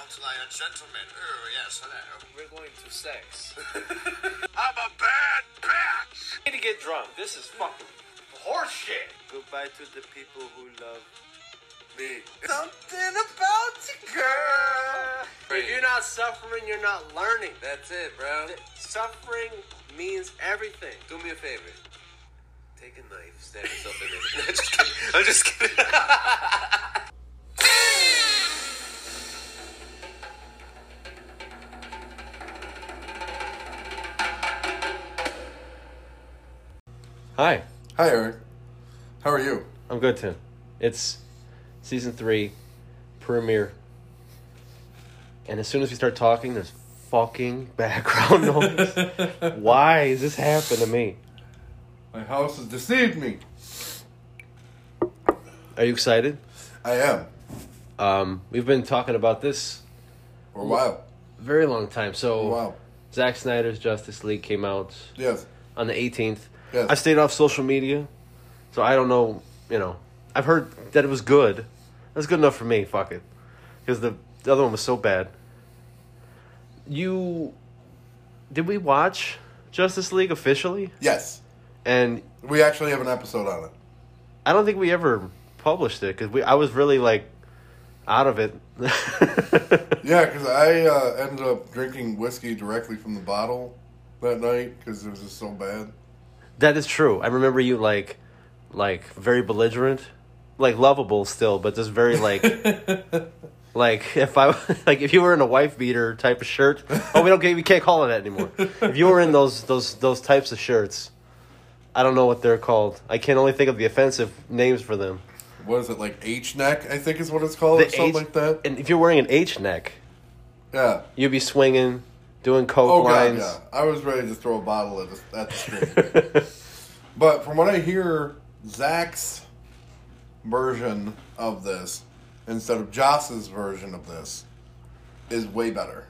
out like a gentleman. Oh, yes, hello. We're going to sex. I'm a bad bitch! need to get drunk. This is fucking horseshit. Goodbye to the people who love me. Something about you, girl. If you're not suffering, you're not learning. That's it, bro. Suffering means everything. Do me a favor. Take a knife, stab yourself in it. I'm just kidding. I'm just kidding. Hi, Hi, Eric. How are you? I'm good, Tim. It's season three, premiere. And as soon as we start talking, there's fucking background noise. Why is this happening to me? My house has deceived me. Are you excited? I am. Um, we've been talking about this For a while. very long time. So, Wow. Zack Snyder's Justice League came out Yes. on the 18th. Yes. I stayed off social media, so I don't know. You know, I've heard that it was good. That's good enough for me. Fuck it, because the, the other one was so bad. You did we watch Justice League officially? Yes. And We actually have an episode on it. I don't think we ever published it because we I was really like out of it. Yeah, because I uh, ended up drinking whiskey directly from the bottle that night because it was just so bad. That is true. I remember you like, like very belligerent, like lovable still, but just very like, like if I like if you were in a wife beater type of shirt. Oh, we don't we can't call it that anymore. If you were in those those those types of shirts, I don't know what they're called. I can only think of the offensive names for them. What is it, like H neck, I think is what it's called, The or something H- like that? And if you're wearing an H neck, Yeah. you'd be swinging, doing coke Oh, God, yeah. I was ready to throw a bottle at the, at the screen. but from what I hear, Zack's version of this, instead of Joss's version of this, is way better.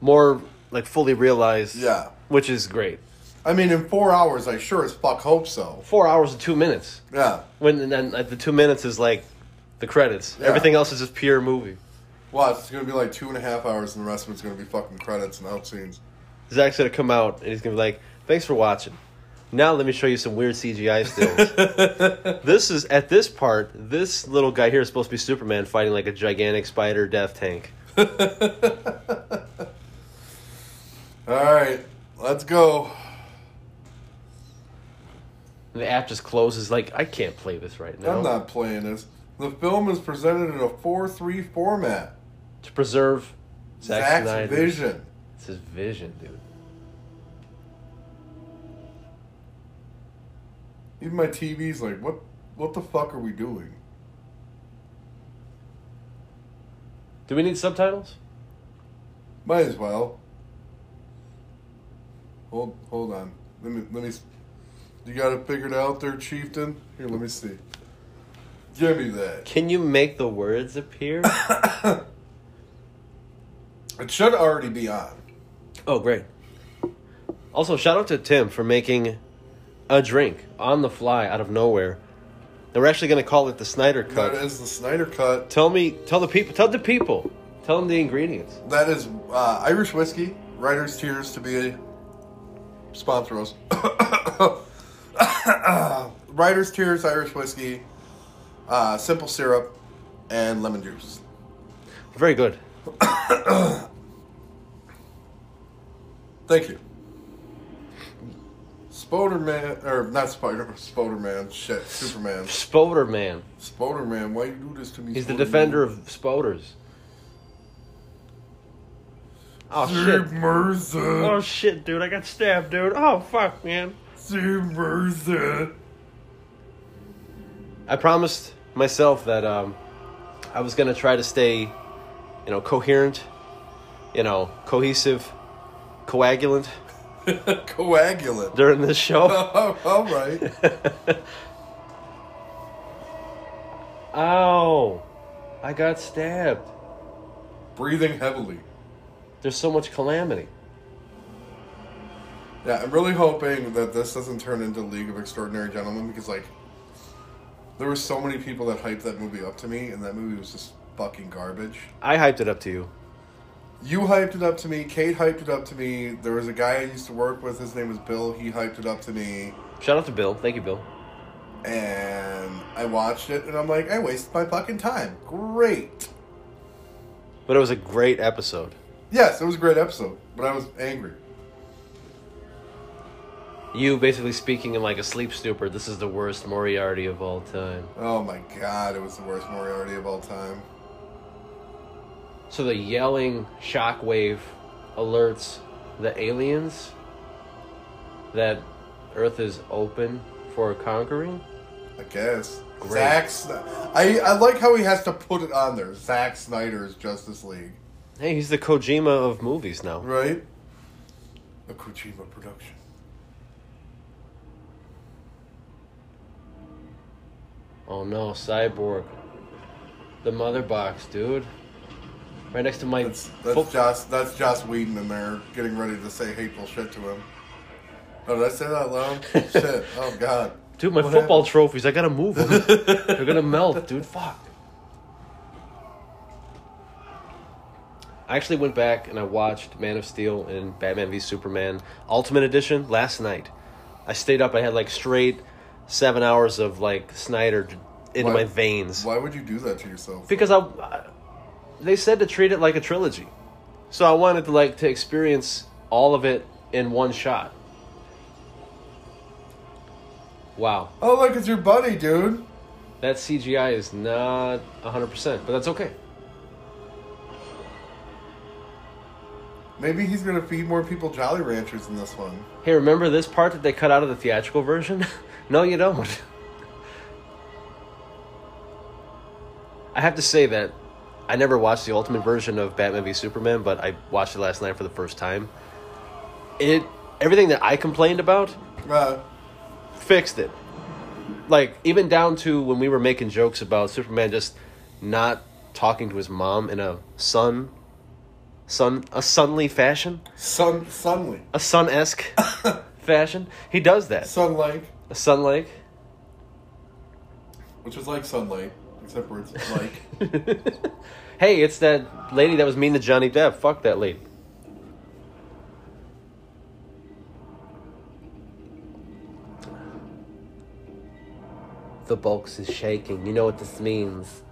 More like fully realized. Yeah. which is great. I mean, in four hours, I sure as fuck hope so. Four hours and two minutes. Yeah. When and then the two minutes is like the credits. Yeah. Everything else is just pure movie. Well, it's going to be like two and a half hours, and the rest of it's going to be fucking credits and out scenes. Zack's gonna come out and he's gonna be like, "Thanks for watching." Now let me show you some weird CGI stills. this is at this part. This little guy here is supposed to be Superman fighting like a gigantic spider death tank. All right, let's go. And the app just closes. Like I can't play this right now. I'm not playing this. The film is presented in a 4 3 format. To preserve Zack Zack's Snyder's- vision. It's his vision, dude. Even my TV's like, what what the fuck are we doing? Do we need subtitles? Might as well. Hold hold on. Let me let me You got it figured out there, chieftain? Here, let me see. Give me that. Can you make the words appear? It should already be on. oh, great. Also, shout out to Tim for making a drink on the fly out of nowhere. And we're actually going to call it the Snyder Cut. is the Snyder cut. Tell me, tell the people, tell the people, tell them the ingredients. That is uh, Irish whiskey. Writer's Tears to be a sponsor us. Writer's Tears Irish whiskey, uh, simple syrup, and lemon juice. Very good. Thank you. Spoderman, or not Spider, Spoderman, shit, Superman. Spoder Man. Spoderman, why you do this to me? He's the defender of Spoders. Oh shit. Mercer. Oh shit, dude! I got stabbed, dude. Oh fuck, man. Mercer. I promised myself that um, I was gonna try to stay, you know, coherent, you know, cohesive, coagulant Coagulant. during this show. Oh, all right. Ow! I got stabbed. Breathing heavily. There's so much calamity. Yeah, I'm really hoping that this doesn't turn into League of Extraordinary Gentlemen because, like, there were so many people that hyped that movie up to me, and that movie was just fucking garbage. I hyped it up to you. You hyped it up to me. Kate hyped it up to me. There was a guy I used to work with. His name was Bill. He hyped it up to me. Shout out to Bill. Thank you, Bill. And I watched it, and I'm like, I wasted my fucking time. Great. But it was a great episode. Yes, it was a great episode, but I was angry. You basically speaking in like a sleep stupor. This is the worst Moriarty of all time. Oh my god, it was the worst Moriarty of all time. So the yelling shockwave alerts the aliens that Earth is open for conquering. I guess. Great. Zack. I, I like how he has to put it on there. Zack Snyder's Justice League. Hey, he's the Kojima of movies now. Right? A Kojima production. Oh no, Cyborg. The mother box, dude. Right next to my. That's that's foot- Joss that's Joss Whedon in there getting ready to say hateful shit to him. Oh, did I say that loud? shit. Oh god. Dude, my What football happened? trophies, I gotta move them. They're gonna melt, dude. Fuck. I actually went back and I watched Man of Steel and Batman v Superman Ultimate Edition last night. I stayed up. I had like straight seven hours of like Snyder in Why- my veins Why would you do that to yourself? because I, I- they said to treat it like a trilogy, so I wanted to like to experience all of it in one shot. Wow. Oh look, it's your buddy, dude. That CGI is not 100%, but that's okay. Maybe he's gonna feed more people Jolly Ranchers in this one. Hey, remember this part that they cut out of the theatrical version? no, you don't. I have to say that I never watched the ultimate version of Batman v Superman, but I watched it last night for the first time. It everything that I complained about Uh, fixed it. Like even down to when we were making jokes about Superman just not talking to his mom in a sun sun a sunly fashion. Sun Sunly. a sun esque fashion. He does that. Sun Lake. A sun like. Which is like sunlight, except where it's like hey, it's that lady that was mean to Johnny Depp. Fuck that lady. The box is shaking. You know what this means.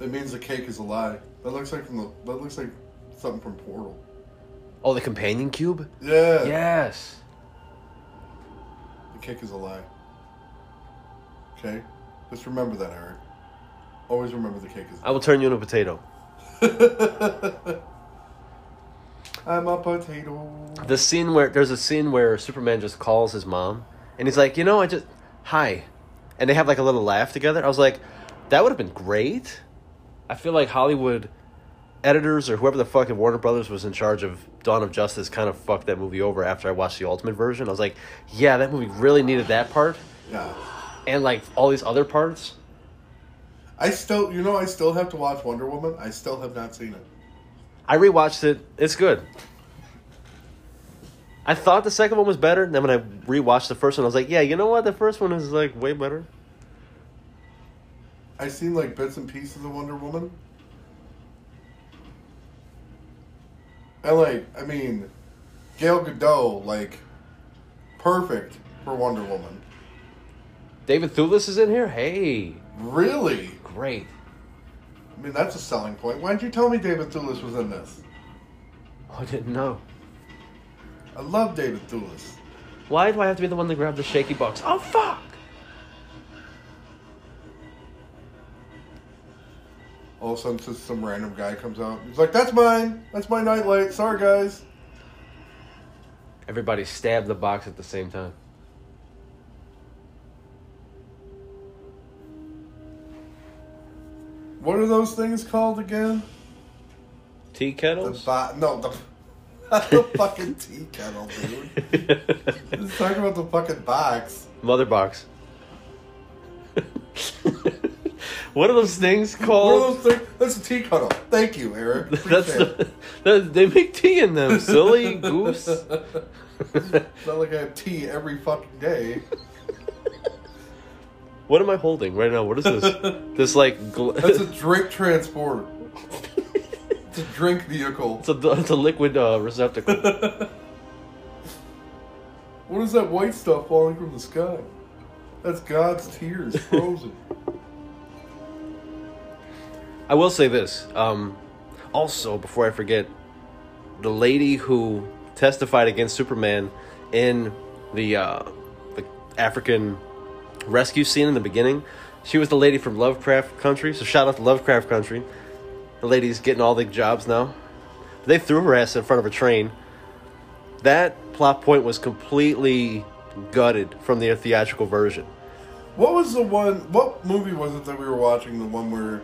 it means the cake is a lie. That looks like from the that looks like something from Portal. Oh, the companion cube? Yeah. Yes. The cake is a lie. Okay? Just remember that, Eric. Always remember the cake is I will turn you into a potato. I'm a potato. The scene where there's a scene where Superman just calls his mom and he's like, you know, I just hi, and they have like a little laugh together. I was like, that would have been great. I feel like Hollywood editors or whoever the fuck at Warner Brothers was in charge of Dawn of Justice kind of fucked that movie over after I watched the Ultimate version. I was like, yeah, that movie really needed that part Yeah. and like all these other parts. I still you know I still have to watch Wonder Woman. I still have not seen it. I rewatched it. It's good. I thought the second one was better. Then when I rewatched the first one, I was like, yeah, you know what? The first one is like way better. I seen like bits and pieces of Wonder Woman. And like, I mean, Gal Gadot, like, perfect for Wonder Woman. David Thewlis is in here. Hey, Really? Great. I mean, that's a selling point. Why didn't you tell me David Thewlis was in this? Oh, I didn't know. I love David Thewlis. Why do I have to be the one to grab the shaky box? Oh fuck! All of a sudden, some random guy comes out. He's like, "That's mine. That's my nightlight. Sorry, guys." Everybody stabbed the box at the same time. What are those things called again? Tea The kettles. no, the, the fucking tea kettle, dude. Let's talk about the fucking box. Mother box. what are those things What are called? those things? That's a tea kettle. Thank you, Eric. That's Appreciate the, that- they make tea in them. Silly goose. It's not like I have tea every fucking day. What am I holding right now? What is this? This like. Gl- That's a drink transporter. It's a drink vehicle. It's a, it's a liquid uh, receptacle. What is that white stuff falling from the sky? That's God's tears frozen. I will say this. Um, also, before I forget, the lady who testified against Superman in the uh, the African rescue scene in the beginning, she was the lady from Lovecraft Country. So shout out to Lovecraft Country. The lady's getting all the jobs now. They threw her ass in front of a train. That plot point was completely gutted from the theatrical version. What was the one? What movie was it that we were watching? The one where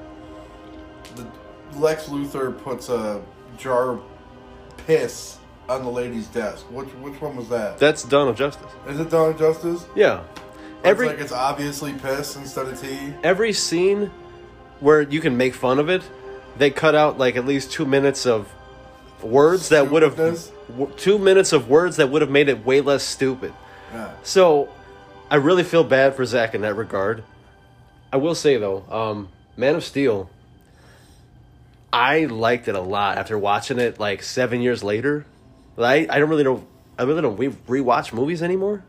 the Lex Luthor puts a jar of piss on the lady's desk. Which which one was that? That's Dawn of Justice. Is it Dawn of Justice? Yeah. Every it's like it's obviously piss instead of tea. every scene where you can make fun of it, they cut out like at least two minutes of words that would have two minutes of words that would have made it way less stupid. Yeah. So, I really feel bad for Zack in that regard. I will say though, um, Man of Steel, I liked it a lot after watching it like seven years later. I, I don't really know. I really don't re- rewatch movies anymore.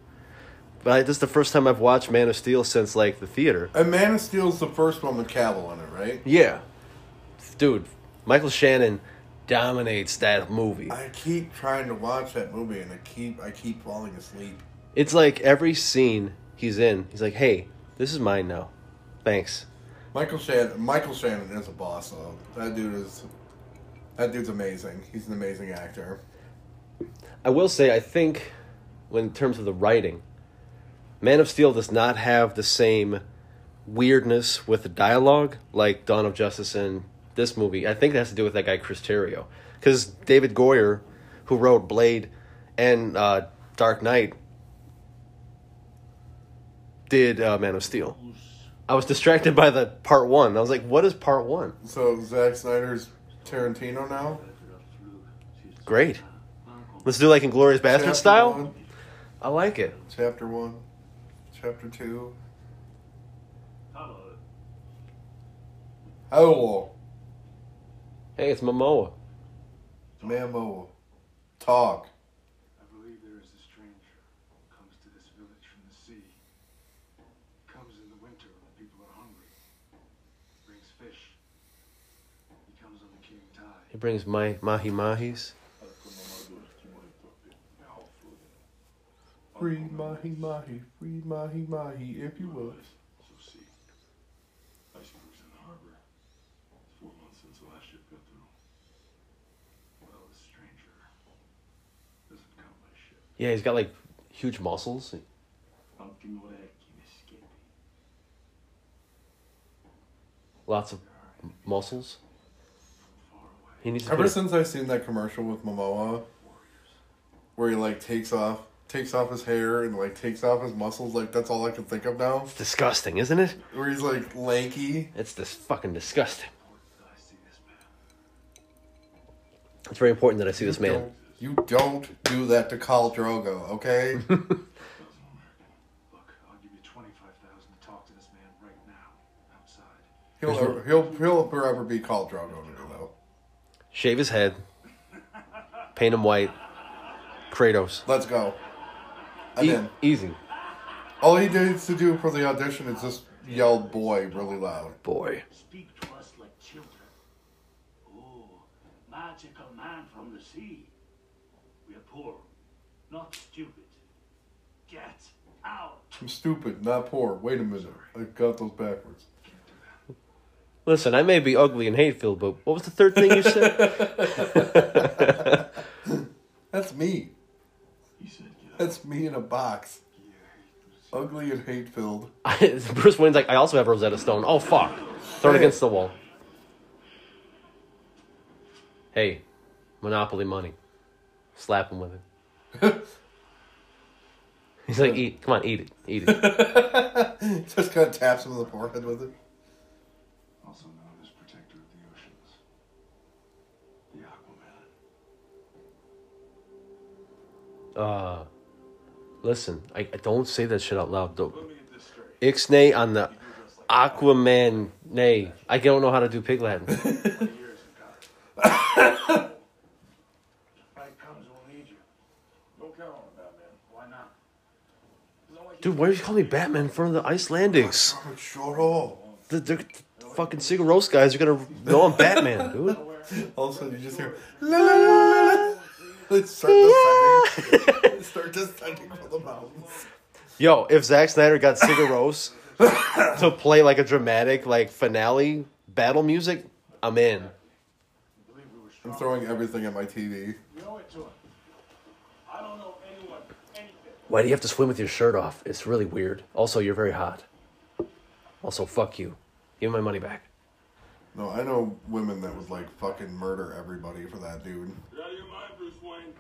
But I, this is the first time I've watched Man of Steel since like the theater. And Man of Steel's the first one with Cavill in it, right? Yeah, dude, Michael Shannon dominates that movie. I keep trying to watch that movie and I keep I keep falling asleep. It's like every scene he's in, he's like, "Hey, this is mine now. Thanks." Michael Shannon Michael Shannon is a boss though. That dude is that dude's amazing. He's an amazing actor. I will say, I think, when in terms of the writing, Man of Steel does not have the same weirdness with the dialogue like Dawn of Justice and this movie. I think it has to do with that guy Chris Terrio, because David Goyer, who wrote Blade and uh, Dark Knight, did uh, Man of Steel. I was distracted by the part one. I was like, "What is part one?" So Zack Snyder's Tarantino now? Great. Let's do like Inglorious Bastard style. one, I like it. chapter one, chapter two. Hello, Hey, it's Momoa. Momoa. Talk. I believe there is a stranger who comes to this village from the sea. He comes in the winter when the people are hungry. Brings fish. He comes on the king tide. He brings my mahi mahis. Free mahi mahi, free mahi mahi, if you will. So see, icebergs in the harbor. It's four months since the last ship got through. Well, the stranger doesn't come by ship. Yeah, he's got like huge muscles. Anche orecchi ne schiepi. Lots of m- muscles. He needs Ever put- since I've seen that commercial with Momoa, where he like takes off, takes off his hair and like takes off his muscles, like that's all I can think of now. It's disgusting, isn't it? Where he's like lanky. It's this fucking disgusting. I see this man. It's very important that I see this man. You don't do that to Khal Drogo, okay? Look, I'll give you twenty-five thousand to talk to this man right now, outside. he'll he'll he'll forever be Khal Drogo to me though. Shave his head. Paint him white. Kratos. Let's go. I'm E- in. easy. All he needs to do for the audition is just yell "boy" really loud. Boy. Speak to us like children. Oh, magical man from the sea. We are poor, not stupid. Get out. I'm stupid, not poor. Wait a minute, I got those backwards. Listen, I may be ugly and hateful, but what was the third thing you said? That's me. He said, get out. That's me in a box. Ugly and hate filled. Bruce Wayne's like, I also have Rosetta Stone. Oh, fuck. Throw it against the wall. Hey, Monopoly money. Slap him with it. He's like, eat. Come on, eat it. Eat it. Just kind of taps him on the forehead with it. Also known as protector of the oceans. The Aquaman. Uh, Listen, I, I don't say that shit out loud. Though. Ixnay on the Aquaman. Nay, I don't know how to do Pig Latin. Dude, why did you call me Batman in front of the Icelandics? Shut. The, the, the fucking Sigur guys are gonna know I'm Batman, dude. All of a sudden you just hear la la la la start descending. They start descending from the mountains. Yo, if Zack Snyder got Sigur Rós to play like a dramatic like finale battle music, I'm in. believe we were I'm throwing everything at my TV. We owe it to him. I don't know anyone. Why do you have to swim with your shirt off? It's really weird. Also, you're very hot. Also, fuck you. Give me my money back. No, I know women that would like fucking murder everybody for that dude. Get out of your mind, Bruce Wayne.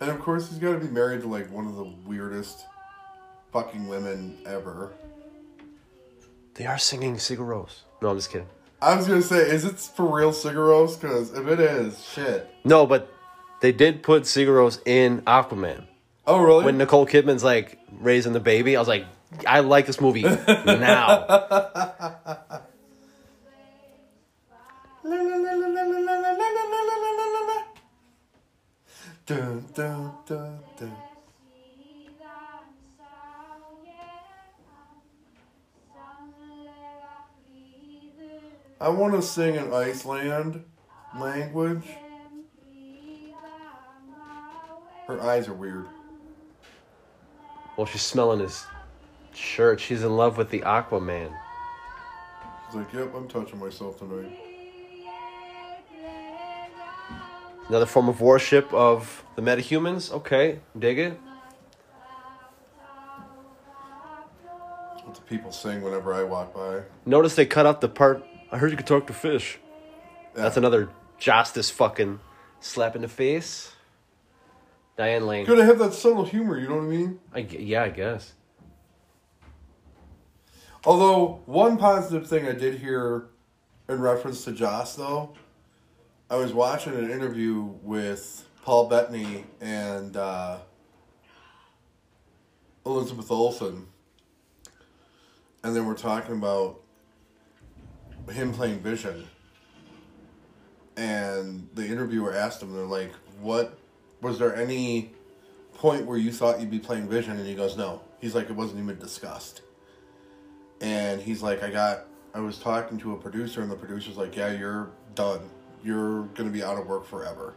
And of course, he's got to be married to like one of the weirdest fucking women ever. They are singing Sigur Rós. No, I'm just kidding. I was gonna say, is it for real Sigur Rós? Because if it is, shit. No, but they did put Sigur Rós in Aquaman. Oh really? When Nicole Kidman's like raising the baby, I was like, I like this movie now. Dun, dun, dun, dun. I want to sing in Iceland language. Her eyes are weird. Well, she's smelling his shirt. She's in love with the Aquaman. She's like, yep, I'm touching myself tonight. Another form of worship of the metahumans. Okay, dig it. What the people sing whenever I walk by. Notice they cut out the part. I heard you could talk to fish. That's Yeah. another justice fucking slap in the face. Diane Lane. Gotta have that subtle humor, you know what I mean? I yeah, I guess. Although one positive thing I did hear in reference to Joss though, I was watching an interview with Paul Bettany and uh, Elizabeth Olsen, and then we're talking about him playing Vision. And the interviewer asked him, they're like, "What was there any point where you thought you'd be playing Vision?" And he goes, "No." He's like, "It wasn't even discussed." and he's like, I got, I was talking to a producer, and the producer's like, Yeah, you're done. You're gonna be out of work forever.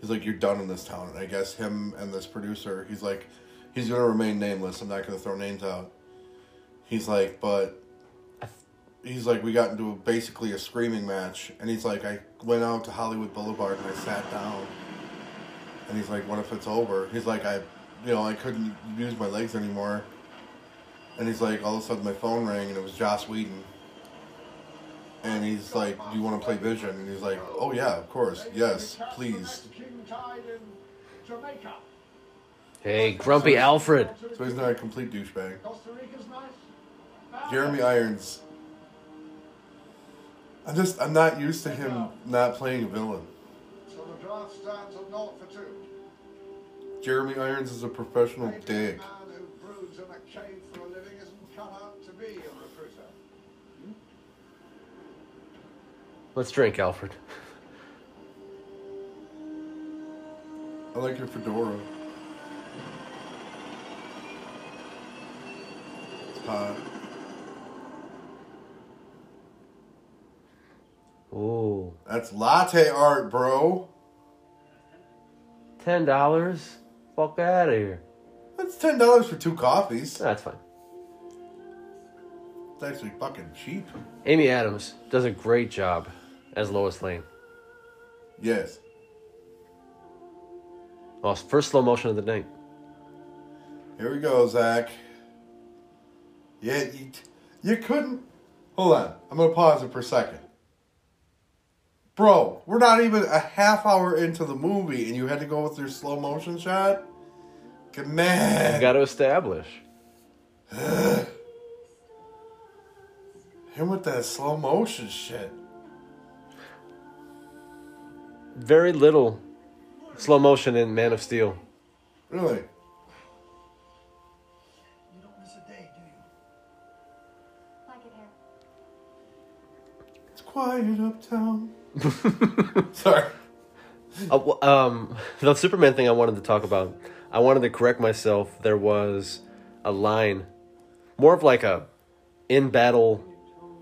He's like, You're done in this town. And I guess him and this producer, he's like, he's gonna remain nameless. I'm not gonna throw names out. He's like, but he's like, we got into a, basically a screaming match, and he's like, I went out to Hollywood Boulevard and I sat down, and he's like, what if it's over? He's like, I, you know, I couldn't use my legs anymore. And he's like, all of a sudden my phone rang and it was Joss Whedon. And he's like, do you want to play Vision? And he's like, oh yeah, of course, yes, please. King Tide in Jamaica. Hey, Grumpy Alfred. So he's not a complete douchebag. Costa Rica's nice. Jeremy Irons. I'm just, I'm not used to him not playing a villain. So the draft stands at for two. Jeremy Irons is a professional dick. A man who broods in a cave for a living isn't cut out to be a recruiter. Let's drink, Alfred. I like your fedora. It's hot. Ooh. That's latte art, bro. Ten dollars? Fuck out of here. That's ten dollars for two coffees. That's fine. It's actually fucking cheap. Amy Adams does a great job as Lois Lane. Yes. Well, first slow motion of the night. Here we go, Zack. Yeah, you, you couldn't. Hold on. I'm gonna pause it for a second. Bro, we're not even a half hour into the movie, and you had to go with your slow motion shot. Good man. You got to establish. Him with that slow motion shit. Very little slow motion in Man of Steel. Really? You don't miss a day, do you? Like it here. It's quiet uptown. Sorry. Uh, um, the Superman thing I wanted to talk about. I wanted to correct myself. There was a line, more of like a in battle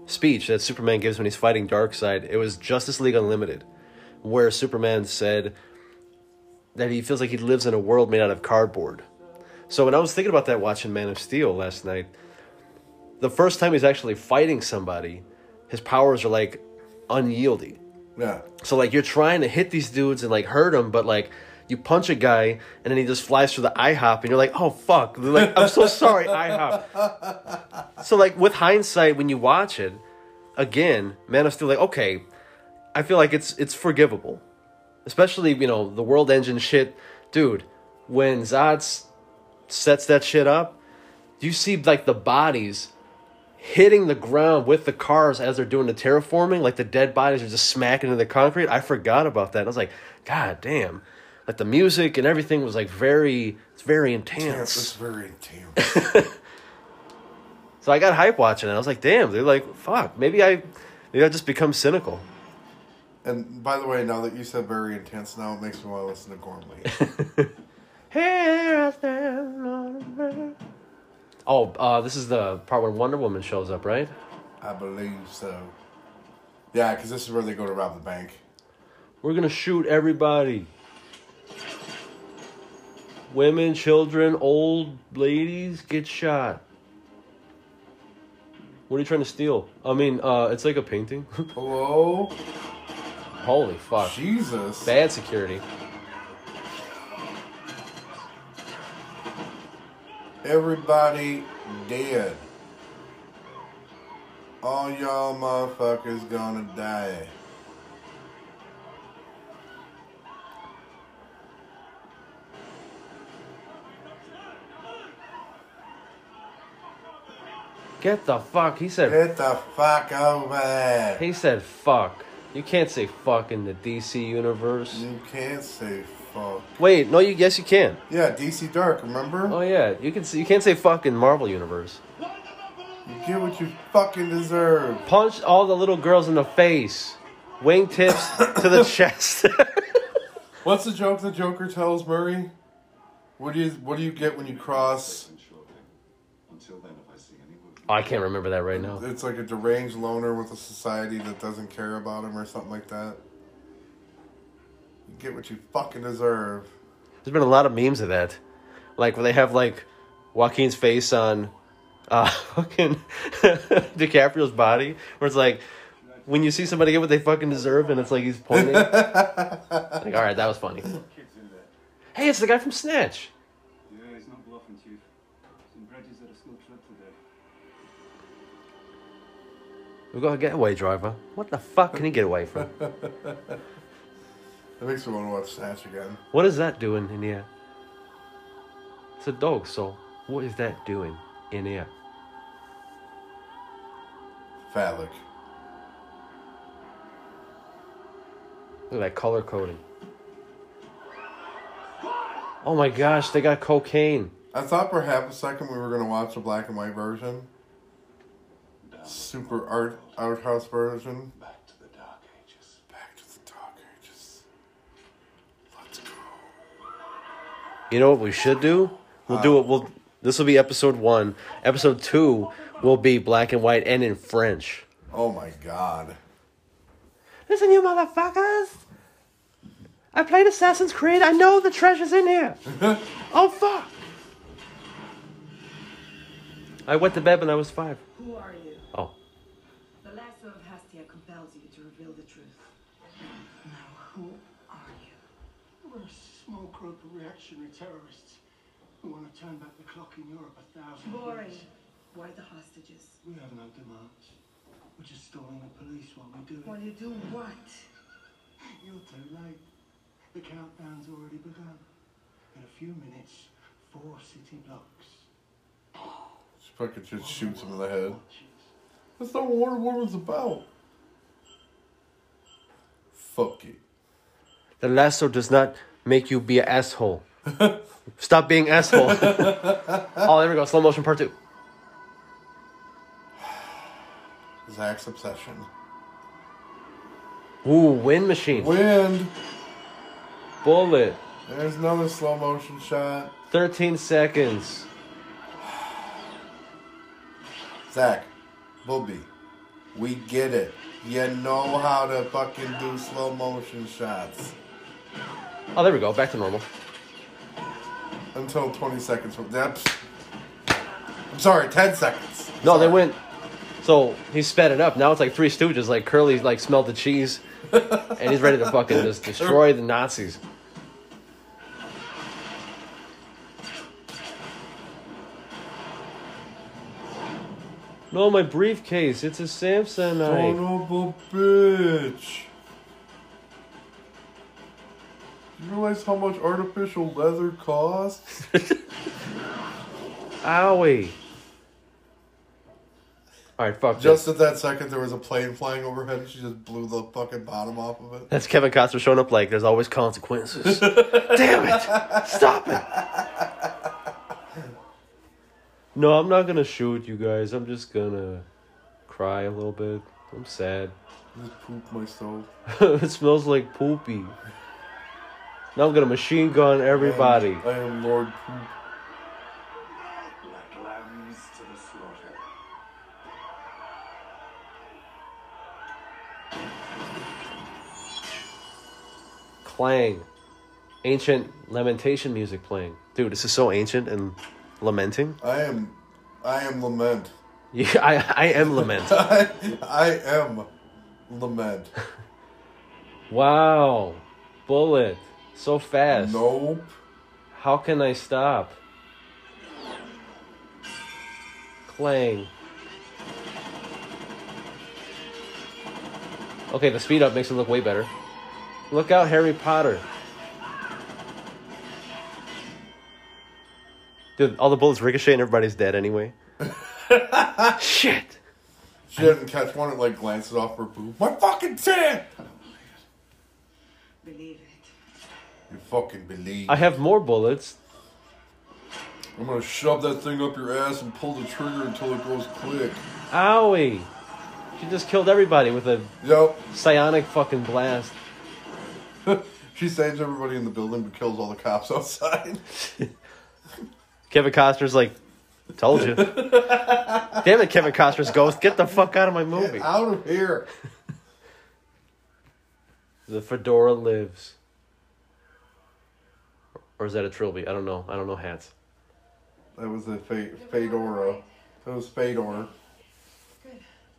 speech that Superman gives when he's fighting Darkseid. It was Justice League Unlimited, where Superman said that he feels like he lives in a world made out of cardboard. So when I was thinking about that watching Man of Steel last night, the first time he's actually fighting somebody, his powers are like unyielding. Yeah. So like you're trying to hit these dudes and like hurt them, but like you punch a guy and then he just flies through the IHOP and you're like, oh fuck, They're like I'm so sorry IHOP. so like with hindsight, when you watch it again, Man of Steel, like okay, I feel like it's it's forgivable, especially you know the World Engine shit, dude. When Zod s- sets that shit up, you see like the bodies hitting the ground with the cars as they're doing the terraforming, like the dead bodies are just smacking into the concrete. I forgot about that. I was like, God damn. Like the music and everything was like very it's very intense. It's very intense. So I got hype watching it. I was like, damn, they're like fuck. Maybe I maybe I just become cynical. And by the way, now that you said very intense, now it makes me want to listen to Gormley. Here I stand on. Oh, uh, this is the part where Wonder Woman shows up, right? I believe so. Yeah, because this is where they go to rob the bank. We're gonna shoot everybody. Women, children, old ladies get shot. What are you trying to steal? I mean, uh, it's like a painting. Hello? Holy fuck. Jesus. Bad security. Everybody dead. All y'all motherfuckers gonna die. Get the fuck. He said. Get the fuck over there. He said fuck. You can't say fuck in the DC universe. You can't say fuck. Wait, no, you yes you can. Yeah, DC Dark, remember? Oh yeah, you can. You can't say fuck in Marvel universe. You get what you fucking deserve. Punch all the little girls in the face. Wingtips to the chest. What's the joke the Joker tells Murray? What do you what do you get when you cross? Until then, if I see any movement, I can't remember that right now. It's like a deranged loner with a society that doesn't care about him or something like that. You get what you fucking deserve. There's been a lot of memes of that, like where they have like Joaquin's face on uh fucking DiCaprio's body, where it's like when you see somebody get what they fucking deserve, and it's like he's pointing. like, all right, that was funny. kids in there. Hey, it's the guy from Snatch. We got a getaway driver. What the fuck can he get away from? That makes me want to watch Snatch again. What is that doing in here? It's a dog, so what is that doing in here? Phallic. Look at that color coding. Oh my gosh, they got cocaine. I thought for half a second we were gonna watch the black and white version. Super art art house version. Back to the Dark Ages. Back to the dark ages. Let's go. You know what we should do? We'll do uh, it. We'll. This will be episode one. Episode two will be black and white and in French. Oh my god. Listen, you motherfuckers! I played Assassin's Creed. I know the treasure's in here. oh fuck! I went to bed when I was five. Who are you? Oh, The lasso of Hestia compels you to reveal the truth. Now, who are you? We're a small group of reactionary terrorists who want to turn back the clock in Europe a thousand Boring. years. Why the hostages? We have no demands. We're just stalling the police while we do it. While you do what? You're too late. The countdown's already begun. In a few minutes, four city blocks. She fucking just shoots him in the head. That's not what Wonder Woman's about. Fuck it. the lasso does not make you be an asshole. Stop being asshole. oh, there we go. Slow motion part two. Zack's obsession. Ooh, wind machine. Wind. Bullet. There's another slow motion shot. 13 seconds. Zack, Booby, we get it. You know how to fucking do slow motion shots. Oh, there we go. Back to normal. Until 20 seconds from that. I'm sorry, 10 seconds. No, they went. So he sped it up. Now it's like Three Stooges. Like Curly, like smelled the cheese, and he's ready to fucking just destroy the Nazis. No, my briefcase. It's a Samsonite. Son of a bitch. You realize how much artificial leather costs? Owie. All right, fuck Just at that second, there was a plane flying overhead and she just blew the fucking bottom off of it. That's Kevin Costner showing up like there's always consequences. Damn it! Stop it! No, I'm not gonna shoot you guys. I'm just gonna cry a little bit. I'm sad. Just poop myself. it smells like poopy. Now I'm gonna machine gun everybody. I am Lord Poop. Like lambs to the slaughter. Clang. Ancient lamentation music playing. Dude, this is so ancient and lamenting. I am, I am lament. Yeah, I, I am lament. I, I am lament. Wow. Bullet. So fast. Nope. How can I stop? Clang. Okay, the speed up makes it look way better. Look out, Harry Potter. Dude, all the bullets ricochet and everybody's dead anyway. Shit. She doesn't catch one, it like glances off her poop. My fucking fan! Believe it. Fucking believe. I have more bullets. I'm gonna shove that thing up your ass and pull the trigger until it goes click. Owie. She just killed everybody with a Yep. psionic fucking blast. she saves everybody in the building but kills all the cops outside. Kevin Costner's like, told you. Damn it, Kevin Costner's ghost. Get the fuck out of my movie. Get out of here. The fedora lives. Or is that a trilby? I don't know. I don't know hats. That was a fa- Fedora. That was Fedor. Good.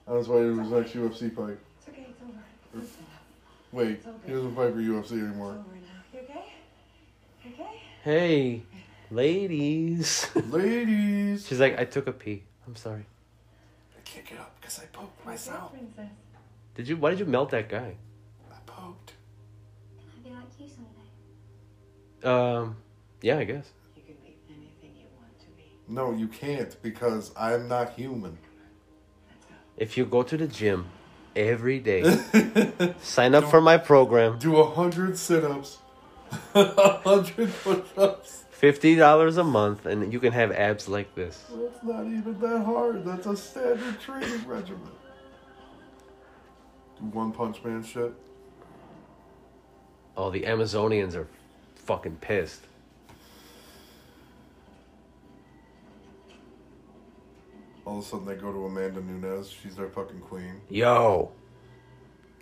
That was why it was next UFC fight. It's okay. It's over. Er, Listen up. Wait, he doesn't fight for UFC anymore. It's over now. You okay? You okay? Hey, ladies. Ladies. She's like, I took a pee. I'm sorry. I can't get up because I poked myself. princess. Did you? Why did you melt that guy? I poked. Can I be like you someday? Um, yeah, I guess. You can be anything you want to be. No, you can't because I'm not human. If you go to the gym every day, sign up for my program. Do a hundred sit-ups, a hundred push-ups. Fifty dollars a month, and you can have abs like this. That's not even that hard. That's a standard training regimen. Do one punch man shit. Oh, the Amazonians are fucking pissed. All of a sudden they go to Amanda Nunes. She's their fucking queen. Yo,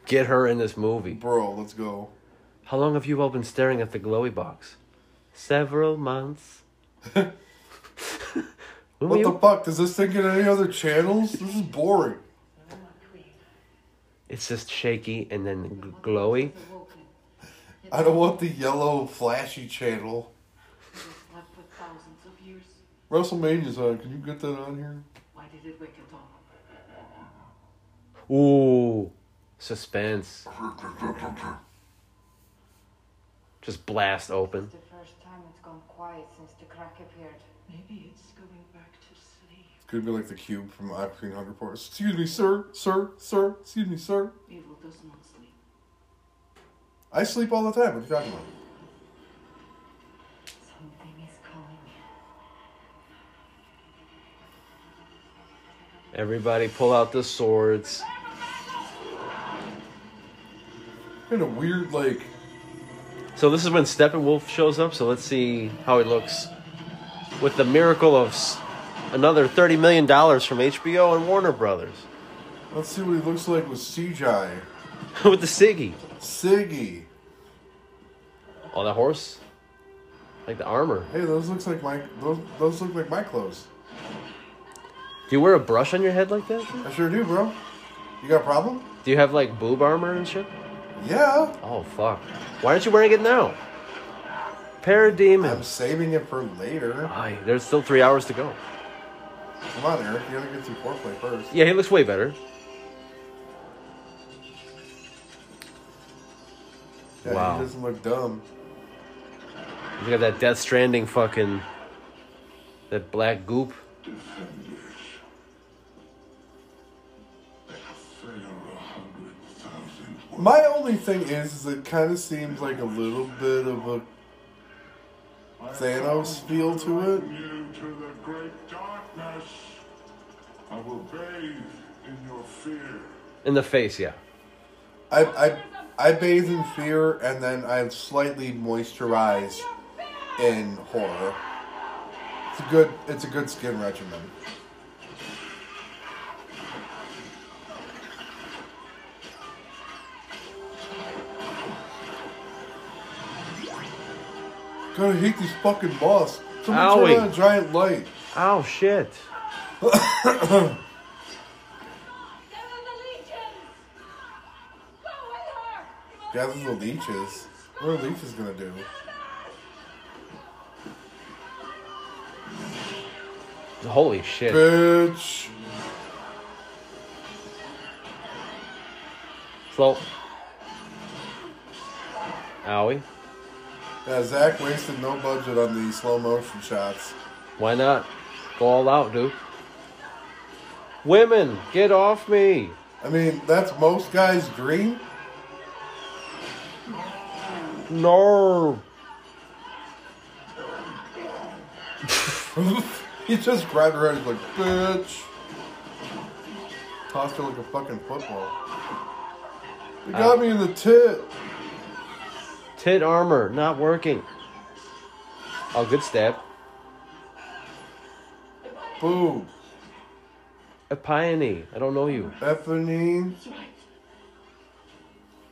get her in this movie. Bro, let's go. How long have you all been staring at the glowy box? Several months. What the you- fuck? Does this thing get any other channels? This is boring. I'm not queen. It's just shaky and then glowy. The woken. I don't want the yellow flashy channel. It was slept thousands of years. WrestleMania's on. Can you get that on here? Why did it wake at dawn? Ooh, suspense. Just blast open. It's the first time it's gone quiet since the crack appeared. Maybe it's going back to sleep. It's gonna be like the cube from Aqua Teen Hunger Force. Excuse me, sir, sir, sir. Excuse me, sir. Evil does not sleep. I sleep all the time. What are you talking about? Something is coming. Everybody pull out the swords. Kind of weird, like So this is when Steppenwolf shows up. So let's see how he looks with the miracle of another thirty million dollars from HBO and Warner Brothers Let's see what he looks like with CGI. with the Siggy. Siggy. Oh, that horse, like the armor. Hey, those looks like my those those look like my clothes. Do you wear a brush on your head like that? I sure do, bro. You got a problem? Do you have like boob armor and shit? Yeah. Oh fuck! Why aren't you wearing it now? Parademon. I'm saving it for later. Aye, there's still three hours to go. Come on, Eric. You gotta get through foreplay first. Yeah, he looks way better. Yeah, Wow. He doesn't look dumb. He's got that Death Stranding fucking that black goop. My only thing is, is it kind of seems like a little bit of a Thanos feel to it. You to the great darkness. I will bathe in your fear. In the face, yeah. I, I, I bathe in fear and then I slightly moisturize in horror. It's a good, it's a good skin regimen. Gotta hate this fucking boss. Somebody Owie. turn on a giant light. Oh shit. Gather the leeches. What are leeches gonna do? Holy shit. Bitch. Slow. Owie. Yeah, Zack wasted no budget on the slow motion shots. Why not? Go all out, dude. Women, get off me. I mean, that's most guys' dream. No. he just grabbed her and was like, bitch. Tossed her like a fucking football. They got uh. me in the tit. Tit armor, not working. Oh, good stab. Boom. Epione, I don't know you. Eponine.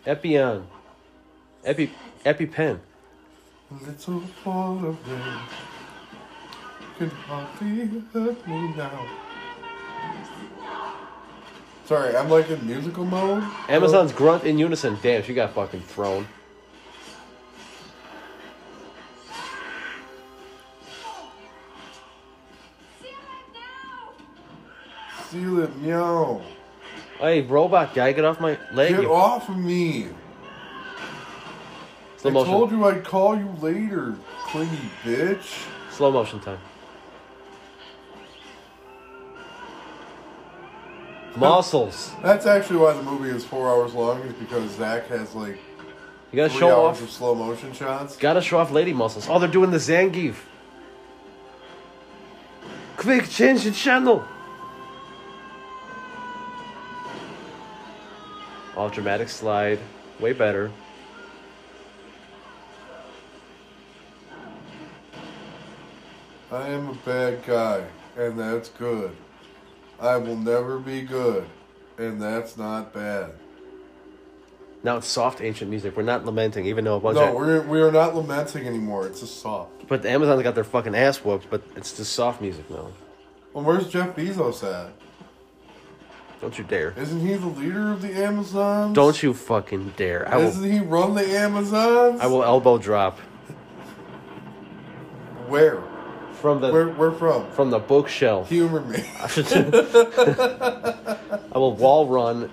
Epion. Epi, EpiPen. Little fall of rain. Can hardly hurt me now. Sorry, I'm like in musical mode. Amazon's grunt in unison. Damn, she got fucking thrown. Seal it, now. Seal it meow. Hey, robot guy, get off my leg. Get off of me. Slow I motion. told you I'd call you later, clingy bitch. Slow motion time. Muscles. That's actually why the movie is four hours long, is because Zack has like You gotta three show hours off. of slow motion shots. Gotta show off lady muscles. Oh, they're doing the Zangief. Quick, change the channel. Oh, dramatic slide. Way better. I am a bad guy, and that's good. I will never be good, and that's not bad. Now it's soft ancient music. We're not lamenting, even though a bunch No, of. we're we are not lamenting anymore. It's just soft. But the Amazon's got their fucking ass whooped, but it's just soft music now. Well, where's Jeff Bezos at? Don't you dare. Isn't he the leader of the Amazons? Don't you fucking dare. I Doesn't he run the Amazons? I will elbow drop. Where? From the Where? Where from? from the bookshelf. Humor me. I will wall run.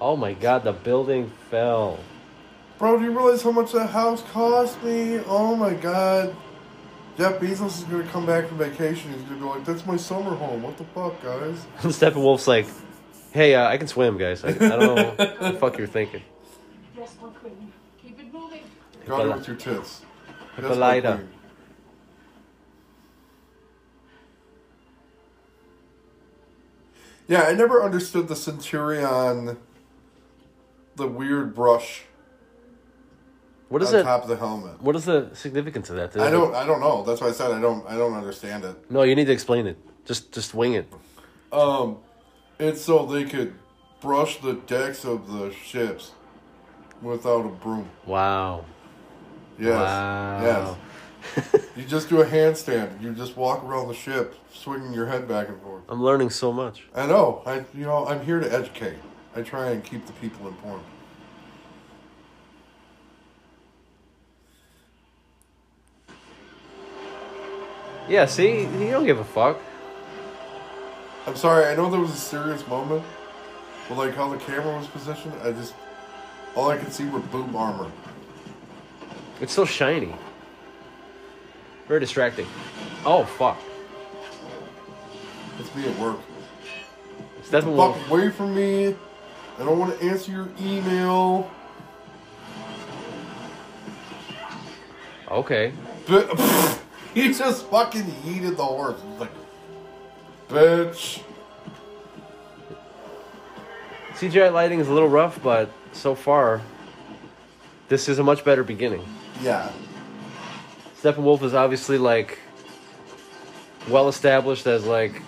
Oh my god, the building fell. Bro, do you realize how much that house cost me? Oh my god. Jeff Bezos is gonna come back from vacation. He's gonna be like, "That's my summer home." What the fuck, guys? Steppenwolf's like, hey, uh, I can swim, guys. I, I don't know what the fuck you're thinking. Yes, my queen. Keep it moving. Got it with your tits. Yes, my Hippolyta. Yeah, I never understood the Centurion, the weird brush. What is on it? top of the helmet. What is the significance of that? I don't. I don't know. That's why I said I don't. I don't understand it. No, you need to explain it. Just just wing it. Um, it's so they could brush the decks of the ships without a broom. Wow. Yes. Wow. Yes. you just do a handstand. You just walk around the ship, swinging your head back and forth. I'm learning so much. I know. I you know I'm here to educate. I try and keep the people informed. Yeah, see, you don't give a fuck. I'm sorry. I know there was a serious moment, but like how the camera was positioned, I just all I could see were boob armor. It's so shiny. Very distracting. Oh fuck. It's me at work. Fuck away from me. I don't want to answer your email. Okay. But he just fucking yeeted the horse. It's like, bitch. CGI lighting is a little rough, but so far, this is a much better beginning. Yeah. Steppenwolf is obviously like well established as like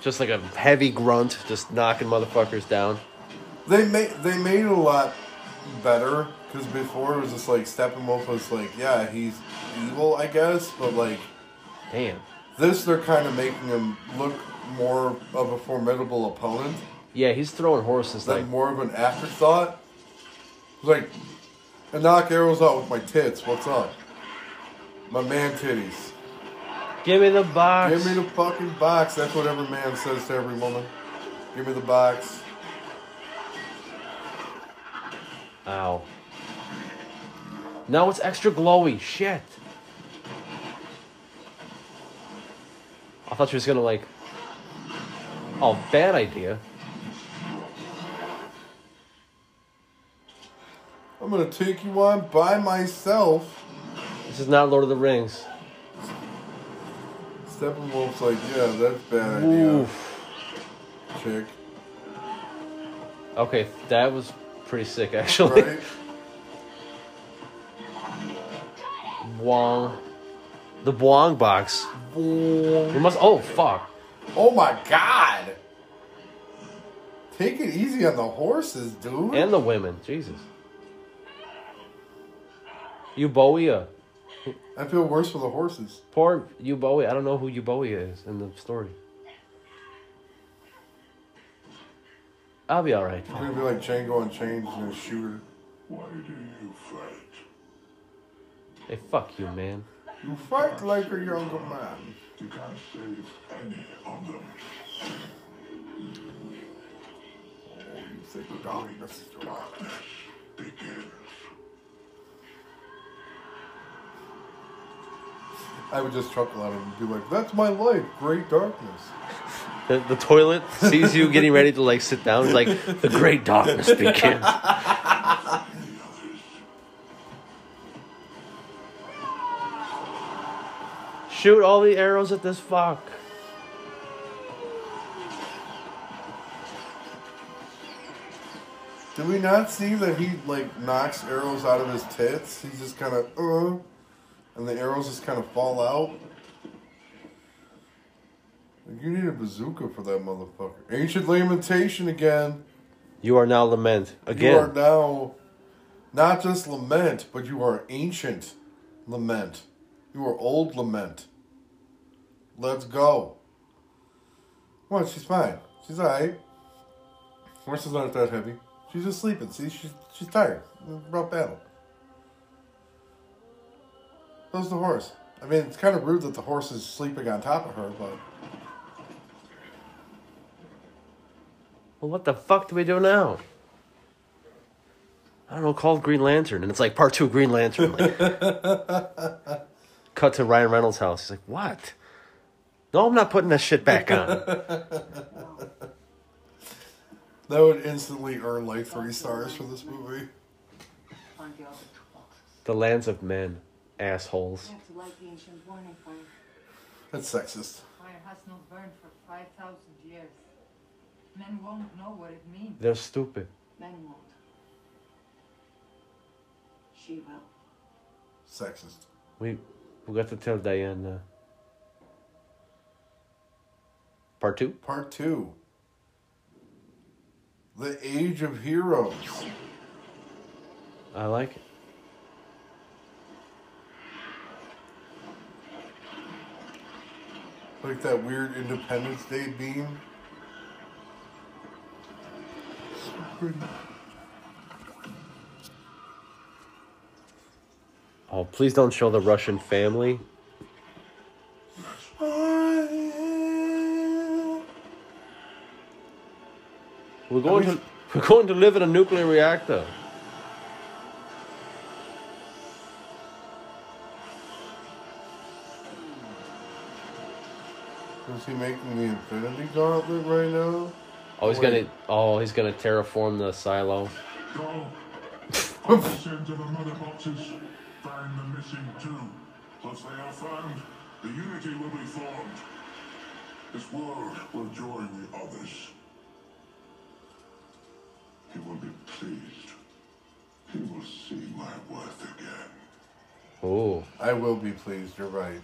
just like a heavy grunt, just knocking motherfuckers down. They made they made it a lot better because before it was just like Steppenwolf was like, yeah, he's evil, I guess, but like Damn. this, they're kind of making him look more of a formidable opponent Yeah, he's throwing horses like more of an afterthought. Like, I knock arrows out with my tits. What's up? My man titties. Give me the box. Give me the fucking box. That's what every man says to every woman. Give me the box. Ow. Now it's extra glowy. Shit. I thought she was gonna like. Oh, bad idea. I'm gonna take you on by myself. This is not Lord of the Rings. Steppenwolf's like, yeah, that's bad idea. Oof. Chick. Okay, that was pretty sick actually. Right? Wong. The Wong box. We must. Oh fuck. oh my god! Take it easy on the horses, dude. And the women. Jesus. You Euboea. Uh, I feel worse for the horses. Poor Euboea. I don't know who Euboea is in the story. I'll be alright. It's gonna be like Django Unchained and a shooter. Why do you fight? Hey, fuck you, man. You fight like a younger man. You can't save any of them. Oh, you think darkness is your Darkness begins. I would just chuckle at him and be like, "That's my life, great darkness." The, the toilet sees you getting ready to like sit down. It's like the great darkness begins. Shoot all the arrows at this fuck. Do we not see that he like knocks arrows out of his tits? He's just kind of uh, and the arrows just kind of fall out. Like, you need a bazooka for that motherfucker. Ancient lamentation again. You are now lament again. You are now not just lament, but you are ancient lament. You are old lament. Let's go. What? She's fine. She's alright. Horse is not that heavy. She's just sleeping. See, she's she's tired. Rough battle. How's the horse? I mean, it's kind of rude that the horse is sleeping on top of her, but Well, what the fuck do we do now? I don't know. Called Green Lantern, and it's like part two Green Lantern. Like, cut to Ryan Reynolds' house. He's like, "What? No, I'm not putting that shit back on." that would instantly earn like three stars for this movie. Find the other two boxes. the lands of men, assholes. You have to light the ancient warning fire. That's sexist. Fire has not burned for 5,000 years. Men won't know what it means. They're stupid. Men won't. She will. Sexist. We we got to tell Diane. Uh, part two. Part two. The Age of Heroes. I like it. Like that weird Independence Day beam. Oh, please don't show the Russian family. We're going to we're going to live in a nuclear reactor. Is he making the Infinity Gauntlet right now? Oh, he's Wait. gonna oh he's gonna terraform the silo. Go. On the send to the mother boxes. Find the missing two. Once they are found, the unity will be formed. This world will join the others. He will be pleased. He will see my worth again. Oh, I will be pleased, you're right.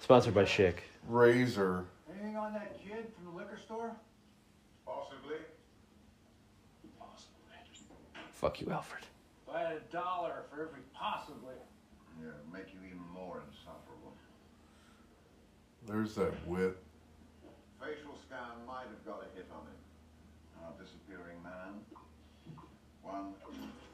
sponsored by Schick. Razor. Anything on that kid from the liquor store? Possibly. Possibly. Fuck you, Alfred. If I had a dollar for every possibly. Yeah, make you even more insufferable. There's that wit. Facial scan might have got a hit on him. Our disappearing man. One,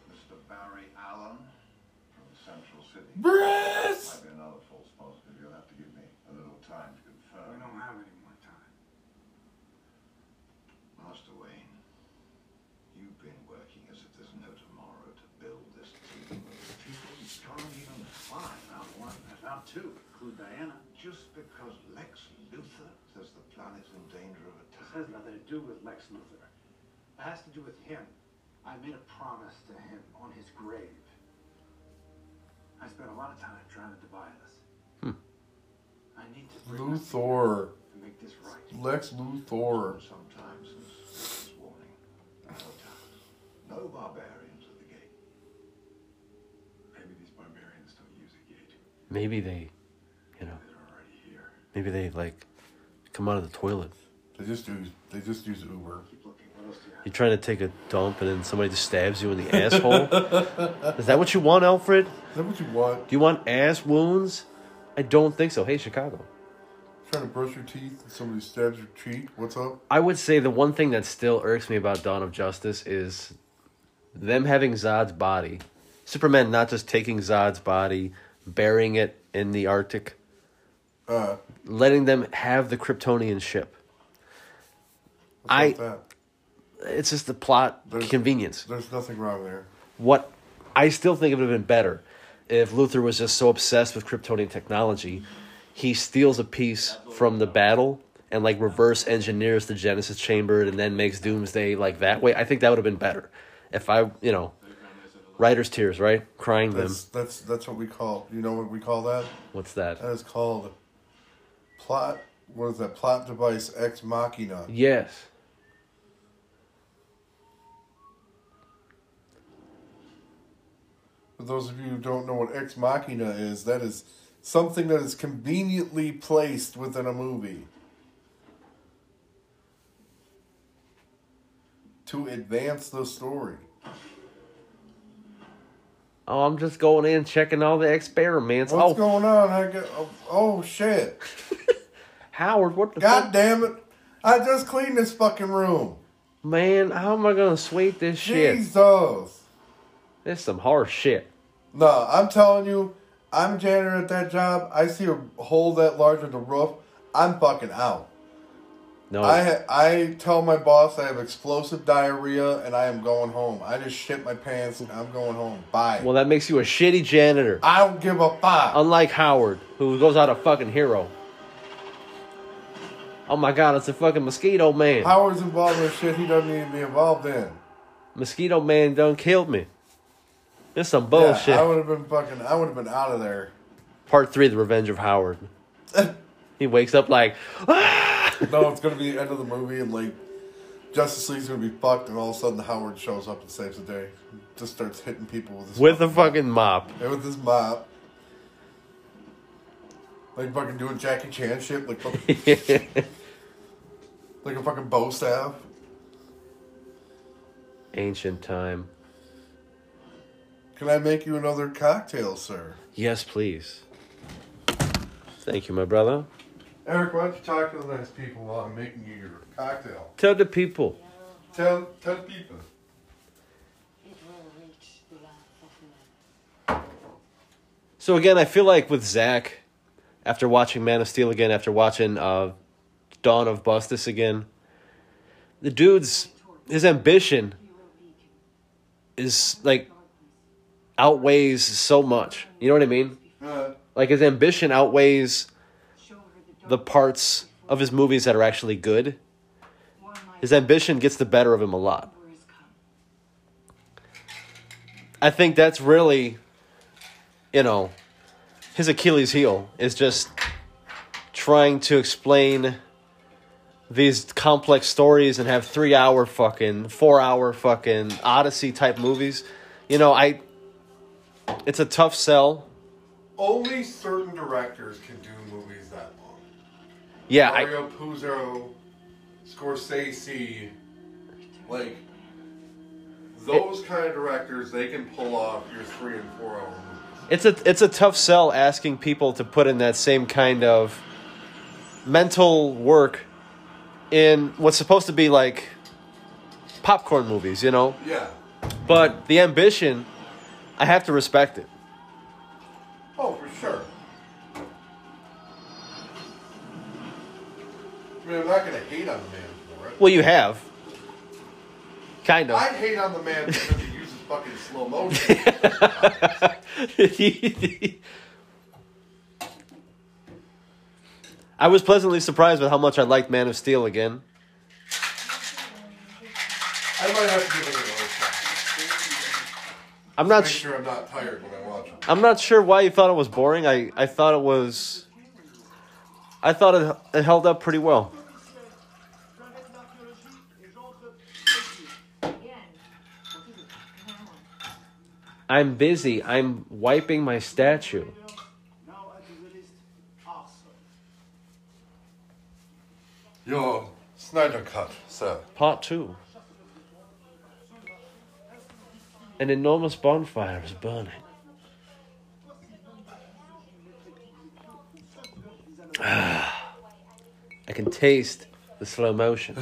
Mr. Barry Allen from Central City. Bruce! Might be another false positive. You'll have to give me a little time to confirm. We don't have any more time. Master Wayne, you've been working as if there's no tomorrow to build this team of people you can't even find. Not one, not two. Include Diana. Just because Lex Luthor says the planet's in danger of attack. This has nothing to do with Lex Luthor. It has to do with him. I made a promise to him on his grave. I spent a lot of time trying to divide us. Hmm. I need to Luthor. to make this right. Lex Luthor. Sometimes this warning. No. No barbarians at the gate. Maybe these barbarians don't use a gate. Maybe they, you know, They're already here. maybe they like come out of the toilet. They just use they just use Uber. Keep looking. What else do you have? You're trying to take a dump and then somebody just stabs you in the asshole. Is that what you want, Alfred? Is that what you want? Do you want ass wounds? I don't think so. Hey, Chicago. Trying to brush your teeth and somebody stabs your cheek? What's up? I would say the one thing that still irks me about Dawn of Justice is them having Zod's body. Superman not just taking Zod's body, burying it in the Arctic, Uh, letting them have the Kryptonian ship. I- that? It's just the plot There's- convenience. There's nothing wrong there. What I still think it would have been better if Luthor was just so obsessed with Kryptonian technology, he steals a piece from the battle and like reverse engineers the Genesis chamber and then makes Doomsday like that way. I think that would have been better. If I, you know, writer's tears, right? Crying them. That's that's that's what we call. You know what we call that? What's that? That is called plot. What is that? Plot device ex machina. Yes. For those of you who don't know what ex machina is, that is something that is conveniently placed within a movie to advance the story. Oh, I'm just going in checking all the experiments. What's oh, going on? I get, oh, oh shit! Howard, what the God fuck? damn it! I just cleaned this fucking room. Man, how am I gonna sweep this shit? Jesus. This is some harsh shit. No, I'm telling you, I'm janitor at that job. I see a hole that large in the roof. I'm fucking out. No, I ha- I tell my boss I have explosive diarrhea and I am going home. I just shit my pants and I'm going home. Bye. well, that makes you a shitty janitor. I don't give a fuck. Unlike Howard, who goes out a fucking hero. Oh my god, it's a fucking mosquito man. Howard's involved in shit he doesn't need to be involved in. Mosquito man done killed me. This some bullshit. Yeah, I would have been fucking. I would have been out of there. Part three, The Revenge of Howard. he wakes up like, "Ah!" No, it's gonna be the end of the movie and like Justice League's gonna be fucked, and all of a sudden Howard shows up and saves the day. just starts hitting people with his with a fucking mop. and with his mop. Like fucking doing Jackie Chan shit, like fucking, like a fucking bow staff. Ancient time. Can I make you another cocktail, sir? Yes, please. Thank you, my brother. Eric, why don't you talk to the nice people while I'm making you your cocktail? Tell the people. Tell tell people. It will reach the land of men. So again, I feel like with Zack, after watching Man of Steel again, after watching uh, Dawn of Bustus again, the dude's his ambition is like outweighs so much. You know what I mean? Uh, Like his ambition outweighs the parts of his movies that are actually good. His ambition gets the better of him a lot. I think that's really, you know, his Achilles heel is just trying to explain these complex stories and have three hour fucking, four hour fucking Odyssey type movies. You know, I. It's a tough sell. only certain directors can do movies that long. Yeah, I, Mario Puzo, Scorsese, like those kind of directors, they can pull off your three and four hour movies. it's a it's a tough sell asking people to put in that same kind of mental work in what's supposed to be like popcorn movies, you know. Yeah. But the ambition, I have to respect it. Oh, for sure. I mean, I'm not going to hate on the man for it. Well, you have, kind of. I'd hate on the man because he uses fucking slow motion. I was pleasantly surprised with how much I liked Man of Steel again. I might have to give it. I'm not. Sh- sure I'm not tired when I watch it. I'm not sure why you thought it was boring. I, I thought it was. I thought it, it held up pretty well. I'm busy. I'm wiping my statue. Now at the list, awesome. Yo, Snyder cut, sir. Part two. An enormous bonfire is burning. Ah, I can taste the slow motion.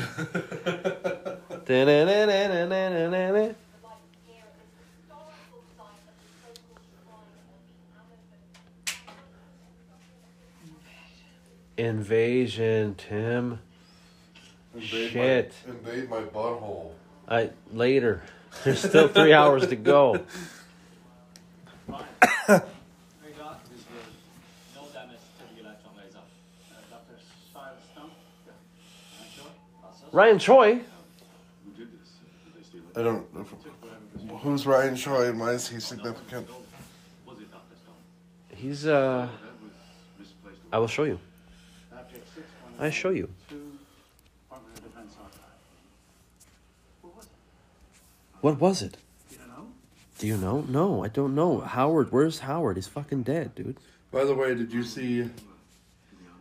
Invasion, Tim. Invade Shit. My, invade my butthole. I later. There's still three hours to go. Very good. This will no damage to the electron laser. Dr. Firestone? Yeah. I'm sure. Process. Ryan Choi. Who did this? Did they steal it? I don't. know. Who's Ryan Choi and why is he significant? Was it Dr. Stone? He's uh. That was misplaced. I will show you. Object six one I show you. two, Department of Defense archive. What was it? What was it? You don't know? Do you know? No, I don't know. Howard, where's Howard? He's fucking dead, dude. By the way, did you see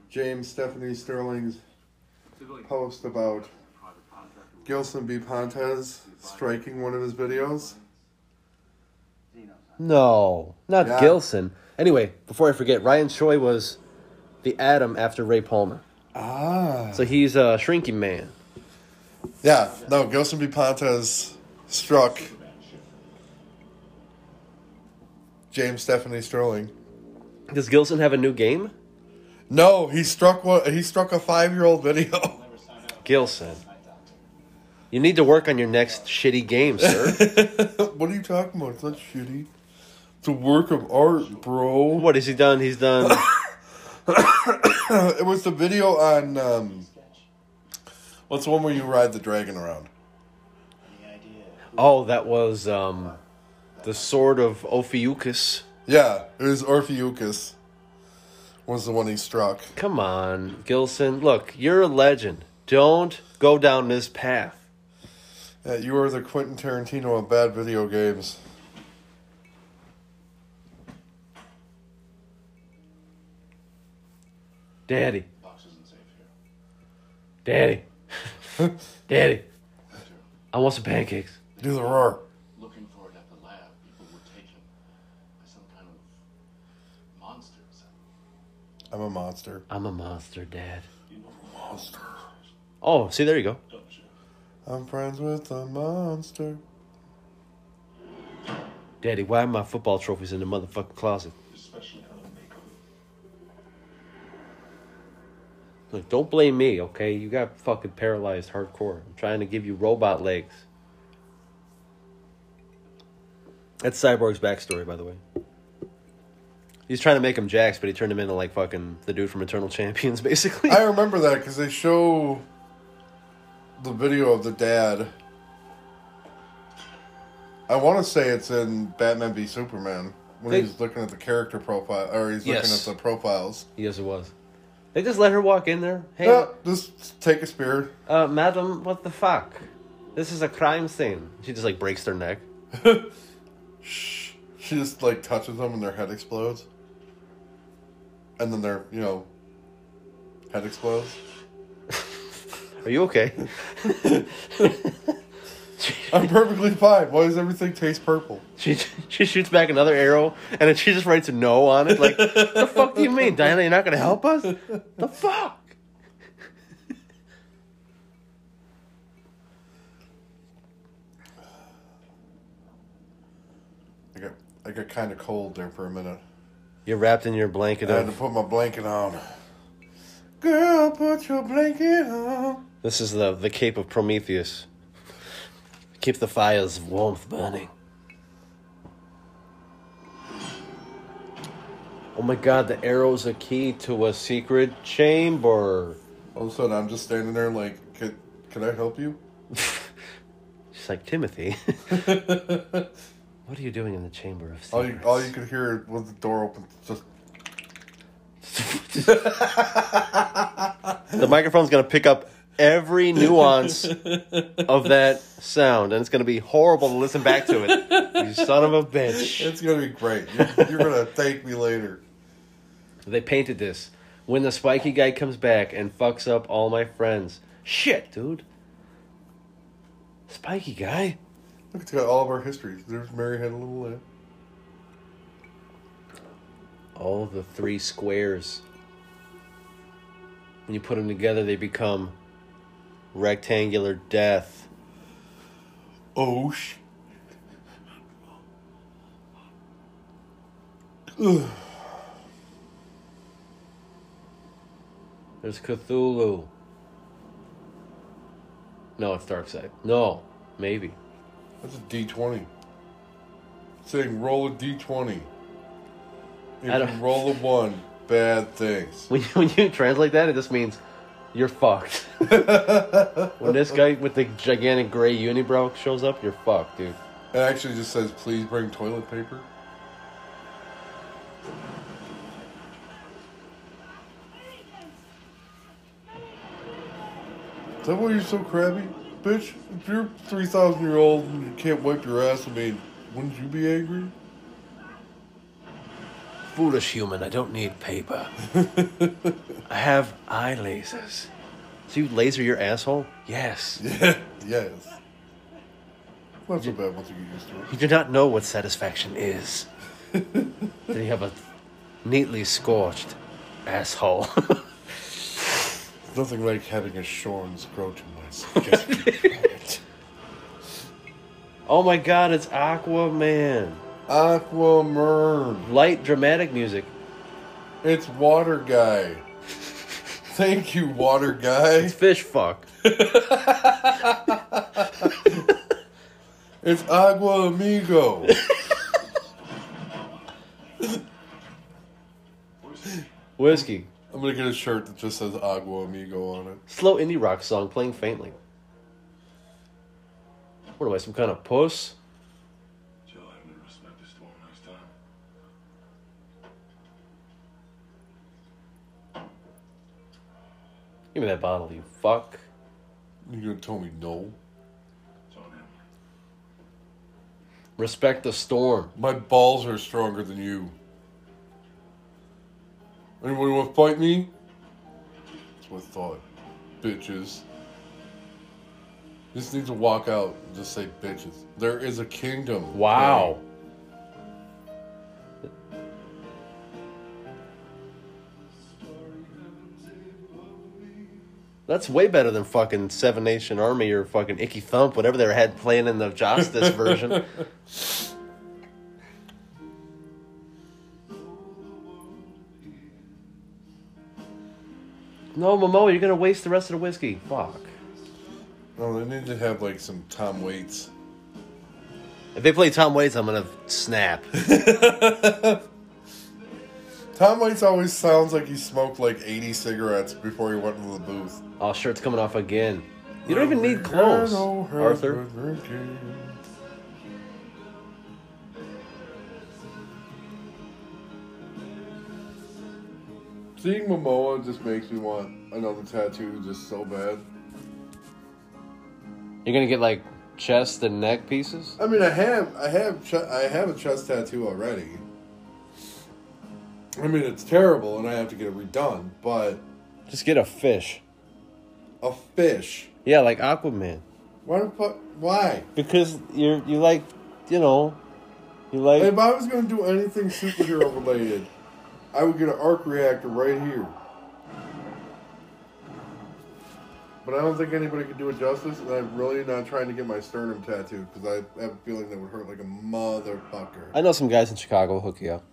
James Stephanie Sterling's post about Gilson B. Pontes striking one of his videos? No, not Yeah. Gilson. Anyway, before I forget, Ryan Choi was the Atom after Ray Palmer. Ah. So he's a shrinking man. Yeah, no, Gilson B. Pontes struck James Stephanie Sterling. Does Gilson have a new game? No, he struck one. He struck a five-year-old video. Gilson. You need to work on your next shitty game, sir. what are you talking about? It's not shitty. It's a work of art, bro. what has he done? He's done. it was the video on um, what's the one where you ride the dragon around? Oh, that was um, the sword of Ophiuchus. Yeah, it was Orpheus. Was the one he struck? Come on, Gilson. Look, you're a legend. Don't go down this path. Yeah, you are the Quentin Tarantino of bad video games. Daddy, Box isn't safe here. daddy, daddy. I want some pancakes. Do the roar. Looking for it at the lab, people were taken by some kind of monsters. I'm a monster. I'm a monster, Dad. Monster. Oh, see, there you go. I'm friends with a monster. Daddy, why are my football trophies in the motherfucking closet? Especially how to make them. Look, don't blame me, okay? You got fucking paralyzed hardcore. I'm trying to give you robot legs. That's Cyborg's backstory, by the way. He's trying to make him Jax, but he turned him into like fucking the dude from Eternal Champions, basically. I remember that because they show the video of the dad. I want to say it's in Batman v Superman when They- he's looking at the character profile, or he's Yes. looking at the profiles. yes, it was. They just let her walk in there. Hey, Yeah, just take a spear. uh, madam, what the fuck? This is a crime scene. She just like breaks their neck. She just like touches them and their head explodes, and then their you know head explodes. Are you okay? I'm perfectly fine. Why does everything taste purple? She she shoots back another arrow, and then she just writes a no on it. Like, the fuck do you mean, Diana? You're not gonna help us? The fuck? I got kind of cold there for a minute. You're wrapped in your blanket I had to of. put my blanket on. Girl, put your blanket on. This is the the Cape of Prometheus. Keep the fires of warmth burning. Oh my god, the arrow's a key to a secret chamber. All of a sudden, I'm just standing there like, can, can I help you? She's like, Timothy. what are you doing in the chamber of All secrets? you, all you could hear was the door open. Just the microphone's gonna pick up every nuance of that sound, and it's gonna be horrible to listen back to it. You son of a bitch. it's gonna be great. You're, you're gonna thank me later. They painted this. When the spiky guy comes back and fucks up all my friends. Shit, dude. Spiky guy? Look, it's got all of our histories. There's Mary had a little lamb. All the three squares. When you put them together, they become rectangular death. Oh sh. There's Cthulhu. No, it's Darkseid. No, maybe. That's a D20. Saying roll a D20. If you roll a one, bad things. When you, when you translate that, it just means you're fucked. when this guy with the gigantic gray unibrow shows up, you're fucked, dude. It actually just says, please bring toilet paper. Is that why you're so crabby? Bitch, if you're 3,000 year old and you can't wipe your ass, I mean, wouldn't you be angry? Foolish human, I don't need paper. I have eye lasers. So you laser your asshole? Yes. Yeah, yes. Not so bad once you get used to it. You do not know what satisfaction is. then you have a neatly scorched asshole. Nothing like having a myself. oh my god, it's Aquaman. Aquaman. Light dramatic music. It's Water Guy. Thank you, Water Guy. It's fish fuck. It's Agua Amigo. Whiskey. I'm gonna get a shirt that just says Agua Amigo on it. Slow indie rock song playing faintly. What am I, some kind of puss? Joe, I'm gonna respect the storm next time. Give me that bottle, you fuck. You gonna tell me no? It's on Respect the storm. My balls are stronger than you. Anybody want to fight me? That's what I thought. Bitches. Just need to walk out and just say bitches. There is a kingdom. Wow. That's way better than fucking Seven Nation Army or fucking Icky Thump, whatever they had playing in the Justice version. No, Momoa, you're gonna waste the rest of the whiskey. Fuck. No, they need to have like some Tom Waits. If they play Tom Waits, I'm gonna snap. Tom Waits always sounds like he smoked like 80 cigarettes before he went into the booth. Oh, shirt's coming off again. You don't even need clothes, Arthur. Seeing Momoa just makes me want another tattoo just so bad. You're gonna get like chest and neck pieces. I mean, I have, I have, ch- I have a chest tattoo already. I mean, it's terrible, and I have to get it redone. But Just get a fish. a fish. Yeah, like Aquaman. Why? the fuck- Why? Because you're you like, you know, you like. If I was to do anything superhero related, I would get an arc reactor right here. But I don't think anybody could do it justice, and I'm really not trying to get my sternum tattooed because I have a feeling that would hurt like a motherfucker. I know some guys in Chicago will hook you up.